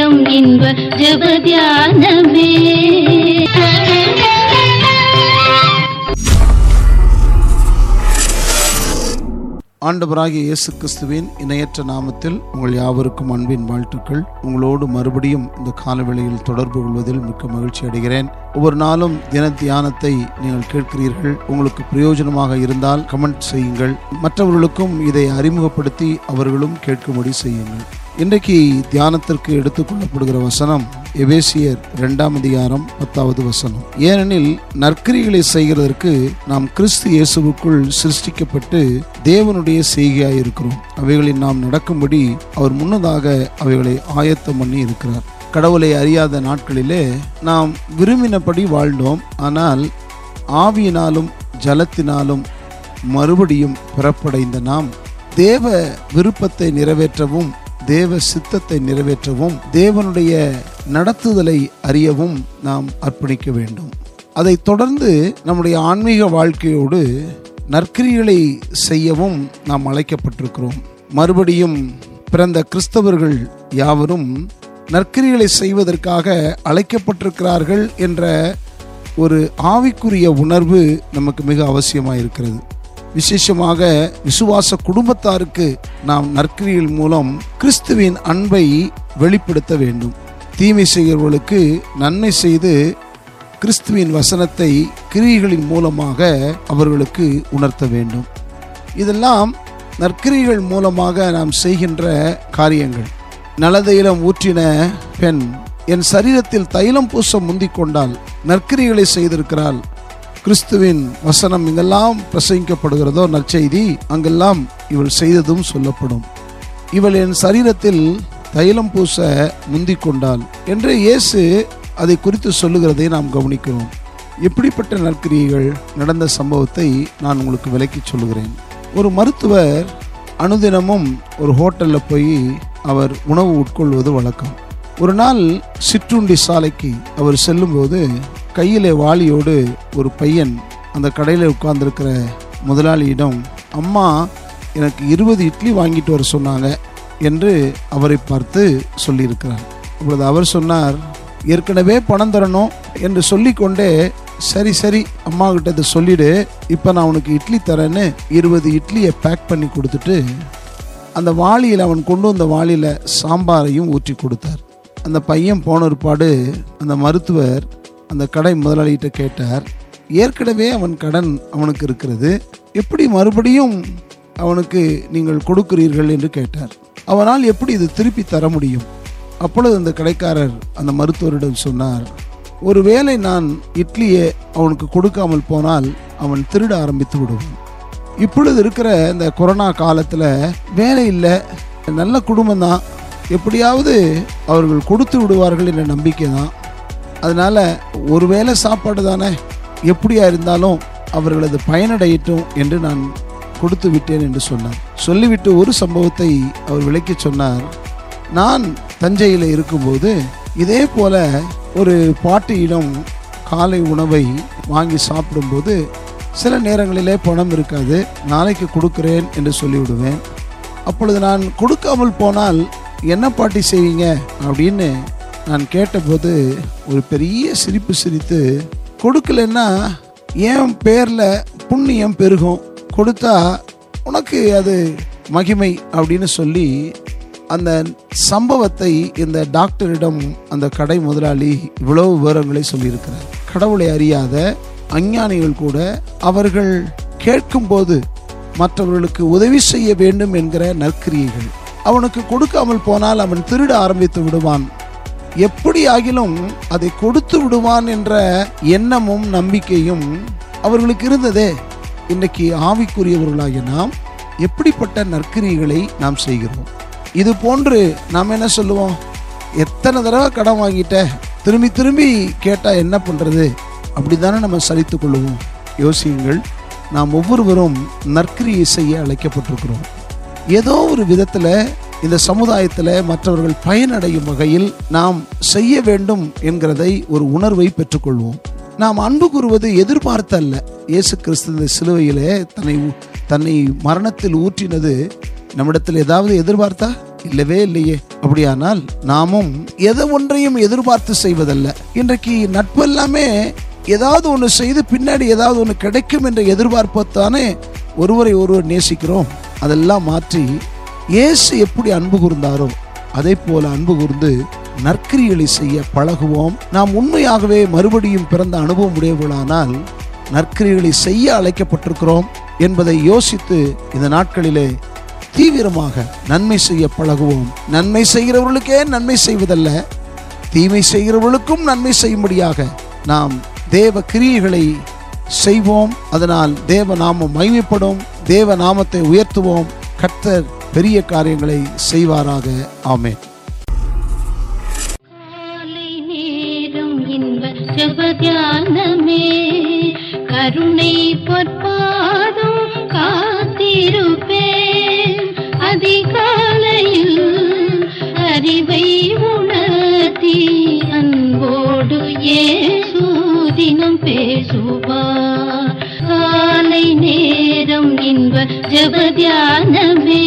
தரும் இன்ப ஜபத்யானமே ஆண்டவராகிய இயேசு கிறிஸ்துவின் இணையற்ற நாமத்தில் உங்கள் யாவருக்கும் அன்பின் வாழ்த்துக்கள். உங்களோடு மறுபடியும் இந்த காலவெளியில் தொடர்பு கொள்வதில் மிக்க மகிழ்ச்சி அடைகிறேன். ஒவ்வொரு நாளும் தின தியானத்தை நீங்கள் கேட்கிறீர்கள். உங்களுக்கு பிரயோஜனமாக இருந்தால் கமெண்ட் செய்யுங்கள். மற்றவர்களுக்கும் இதை அறிமுகப்படுத்தி அவர்களும் கேட்கும்படி செய்யுங்கள். இன்றைக்கு தியானத்திற்கு எடுத்துக்கொள்ளப்படுகிற வசனம் எபேசியர் இரண்டாம் அதிகாரம் பத்தாவது வசனம். ஏனெனில் நற்கிரிகளை செய்கிறதற்கு நாம் கிறிஸ்து இயேசுவுக்குள் சிருஷ்டிக்கப்பட்டு தேவனுடைய செய்கையாய் இருக்கிறோம் அவைகளில் நாம் நடக்கும்படி அவர் முன்னதாக அவைகளை ஆயத்தம் பண்ணி இருக்கிறார். கடவுளை அறியாத நாட்களிலே நாம் விரும்பினபடி வாழ்ந்தோம். ஆனால் ஆவியினாலும் ஜலத்தினாலும் மறுபடியும் பிறப்படைந்த நாம் தேவ விருப்பத்தை நிறைவேற்றவும் தேவ சித்தத்தை நிறைவேற்றவும் தேவனுடைய நடத்துதலை அறியவும் நாம் அர்ப்பணிக்க வேண்டும். அதை தொடர்ந்து நம்முடைய ஆன்மீக வாழ்க்கையோடு நற்கிரிகளை செய்யவும் நாம் அழைக்கப்பட்டிருக்கிறோம். மறுபடியும் பிறந்த கிறிஸ்தவர்கள் யாவரும் நற்கிரிகளை செய்வதற்காக அழைக்கப்பட்டிருக்கிறார்கள் என்ற ஒரு ஆவிக்குரிய உணர்வு நமக்கு மிக அவசியமாக இருக்கிறது விசேஷமாக விசுவாச குடும்பத்தாருக்கு நாம் நற்கிரிகள் மூலம் கிறிஸ்துவின் அன்பை வெளிப்படுத்த வேண்டும். தீமை செய்கிறவர்களுக்கு நன்மை செய்து கிறிஸ்துவின் வசனத்தை கிரிகளின் மூலமாக அவர்களுக்கு உணர்த்த வேண்டும். இதெல்லாம் நற்கிரிகள் மூலமாக நாம் செய்கின்ற காரியங்கள். நலதைலம் ஊற்றின பெண் என் சரீரத்தில் தைலம் பூச முந்திக் கொண்டால் நற்கிரிகளை செய்திருக்கிறாள். கிறிஸ்துவின் வசனம் எங்கெல்லாம் பிரசங்கிக்கப்படுகிறதோ நற்செய்தி அங்கெல்லாம் இவள் செய்ததும் சொல்லப்படும். இவள் என் சரீரத்தில் தைலம் பூச முந்தி கொண்டாள். என்று இயேசு அதை குறித்து சொல்லுகிறதை நாம் கவனிக்கிறோம். எப்படிப்பட்ட நற்கிரியைகள் நடந்த சம்பவத்தை நான் உங்களுக்கு விளக்கி சொல்லுகிறேன். ஒரு மருத்துவர் அனுதினமும் ஒரு ஹோட்டலில் போய் அவர் உணவு உட்கொள்வது வழக்கம். ஒரு நாள் சிற்றுண்டி சாலைக்கு அவர் செல்லும்போது கையிலே வாளியோடு ஒரு பையன் அந்த கடையில் உட்கார்ந்துருக்கிற முதலாளியிடம் அம்மா எனக்கு இருபது இட்லி வாங்கிட்டு வர சொன்னாங்க என்று அவரை பார்த்து சொல்லியிருக்கிறார். அப்பொழுது அவர் சொன்னார் ஏற்கனவே பணம் தரணும் என்று சொல்லிக்கொண்டே சரி சரி அம்மா கிட்ட இதை சொல்லிடு இப்போ நான் உனக்கு இட்லி தரேன்னு இருபது இட்லியை பேக் பண்ணி கொடுத்துட்டு அந்த வாளியில் அவன் கொண்டு வந்த வாளியில் சாம்பாரையும் ஊற்றி கொடுத்தார். அந்த பையன் போன ஒருபாடு அந்த மருத்துவர் அந்த கடை முதலாளிகிட்ட கேட்டார். ஏற்கனவே அவன் கடன் அவனுக்கு இருக்கிறது. எப்படி மறுபடியும் அவனுக்கு நீங்கள் கொடுக்கிறீர்கள் என்று கேட்டார். அவனால் எப்படி இது திருப்பி தர முடியும்? அப்பொழுது அந்த கடைக்காரர் அந்த மருத்துவரிடம் சொன்னார் ஒருவேளை நான் இட்லியை அவனுக்கு கொடுக்காமல் போனால் அவன் திருட ஆரம்பித்து விடுவான். இப்பொழுது இருக்கிற இந்த கொரோனா காலத்தில் வேலை இல்லை நல்ல குடும்பம் தான் எப்படியாவது அவர்கள் கொடுத்து விடுவார்கள் என்ற நம்பிக்கை தான் அதனால் ஒருவேளை சாப்பாடு தானே? எப்படியா இருந்தாலும் அவர்களது பயனடையட்டும் என்று நான் கொடுத்து விட்டேன் என்று சொன்னார். சொல்லிவிட்டு ஒரு சம்பவத்தை அவர் விளக்கி சொன்னார். நான் தஞ்சையில் இருக்கும்போது இதே போல ஒரு பாட்டியிடம் காலை உணவை வாங்கி சாப்பிடும்போது சில நேரங்களிலே பணம் இருக்காது நாளைக்கு கொடுக்குறேன் என்று சொல்லிவிடுவேன். அப்பொழுது நான் கொடுக்காமல் போனால் என்ன பாட்டி செய்வீங்க? அப்படின்னு நான் கேட்டபோது ஒரு பெரிய சிரிப்பு சிரித்து கொடுக்கலன்னா என் பேரில் புண்ணியம் பெருகும். கொடுத்தா உனக்கு அது மகிமை அப்படின்னு சொல்லி அந்த சம்பவத்தை இந்த டாக்டரிடம் அந்த கடை முதலாளி இவ்வளவு விவரங்களை சொல்லியிருக்கிறார். கடவுளை அறியாத அஞ்ஞானிகள் கூட அவர்கள் கேட்கும்போது மற்றவர்களுக்கு உதவி செய்ய வேண்டும் என்கிற நற்கிரியைகள். அவனுக்கு கொடுக்காமல் போனால் அவன் திருட ஆரம்பித்து விடுவான். எப்படி ஆகிலும் அதை கொடுத்து விடுவான் என்ற எண்ணமும் நம்பிக்கையும் அவர்களுக்கு இருந்ததே. இன்றைக்கு ஆவிக்குரியவர்களாகிய நாம் எப்படிப்பட்ட நற்கிரிகளை நாம் செய்கிறோம்? இது போன்று நாம் என்ன சொல்லுவோம்? எத்தனை தடவை கடன் வாங்கிட்ட திரும்பி திரும்பி கேட்டால் என்ன பண்ணுறது அப்படித்தானே நம்ம சலித்து கொள்ளுவோம். யோசியுங்கள் நாம் ஒவ்வொருவரும் நற்கிரியை செய்ய அழைக்கப்பட்டிருக்கிறோம். ஏதோ ஒரு விதத்தில் இந்த சமுதாயத்தில் மற்றவர்கள் பயனடையும் வகையில் நாம் செய்ய வேண்டும் என்கிறதை ஒரு உணர்வை பெற்றுக்கொள்வோம். நாம் அன்பு கூறுவது எதிர்பார்த்த அல்ல இயேசு கிறிஸ்து சிலுவையிலே தன்னை தன்னை மரணத்தில் ஊற்றினது நம்மிடத்தில் ஏதாவது எதிர்பார்த்தா? இல்லவே இல்லையே. அப்படியானால் நாமும் எதை ஒன்றையும் எதிர்பார்த்து செய்வதல்ல. இன்றைக்கு நட்பு எல்லாமே ஏதாவது ஒன்று செய்து பின்னாடி ஏதாவது ஒன்று கிடைக்கும் என்ற எதிர்பார்ப்பத்தானே ஒருவரை ஒருவர் நேசிக்கிறோம். அதெல்லாம் மாற்றி இயேசு எப்படி அன்பு கூர்ந்தாரோ அதே போல அன்பு கூர்ந்து நற்கிரிகளை செய்ய பழகுவோம். நாம் உண்மையாகவே மறுபடியும் பிறந்த அனுபவம் உடையவர்களானால் நற்கிரிகளை செய்ய அழைக்கப்பட்டிருக்கிறோம் என்பதை யோசித்து இந்த நாட்களிலே தீவிரமாக நன்மை செய்ய பழகுவோம். நன்மை செய்கிறவர்களுக்கே நன்மை செய்வதல்ல தீமை செய்கிறவர்களுக்கும் நன்மை செய்யும்படியாக நாம் தேவ கிரியைகளை செய்வோம். அதனால் தேவ நாமம் மகிமைப்படும் தேவ நாமத்தை உயர்த்துவோம். கர்த்தர் பெரிய காரியங்களை செய்வாராக. ஆமேன். காலை நேரம் இன்ப கருணை பொற்பாதம் காத்திருப்பேன். அதிகாலையில் அறிவை உணர்த்தி அன்போடு ஏ சூதினம் பேசுவார். காலை நேரம் இன்ப ஜபத்தியானமே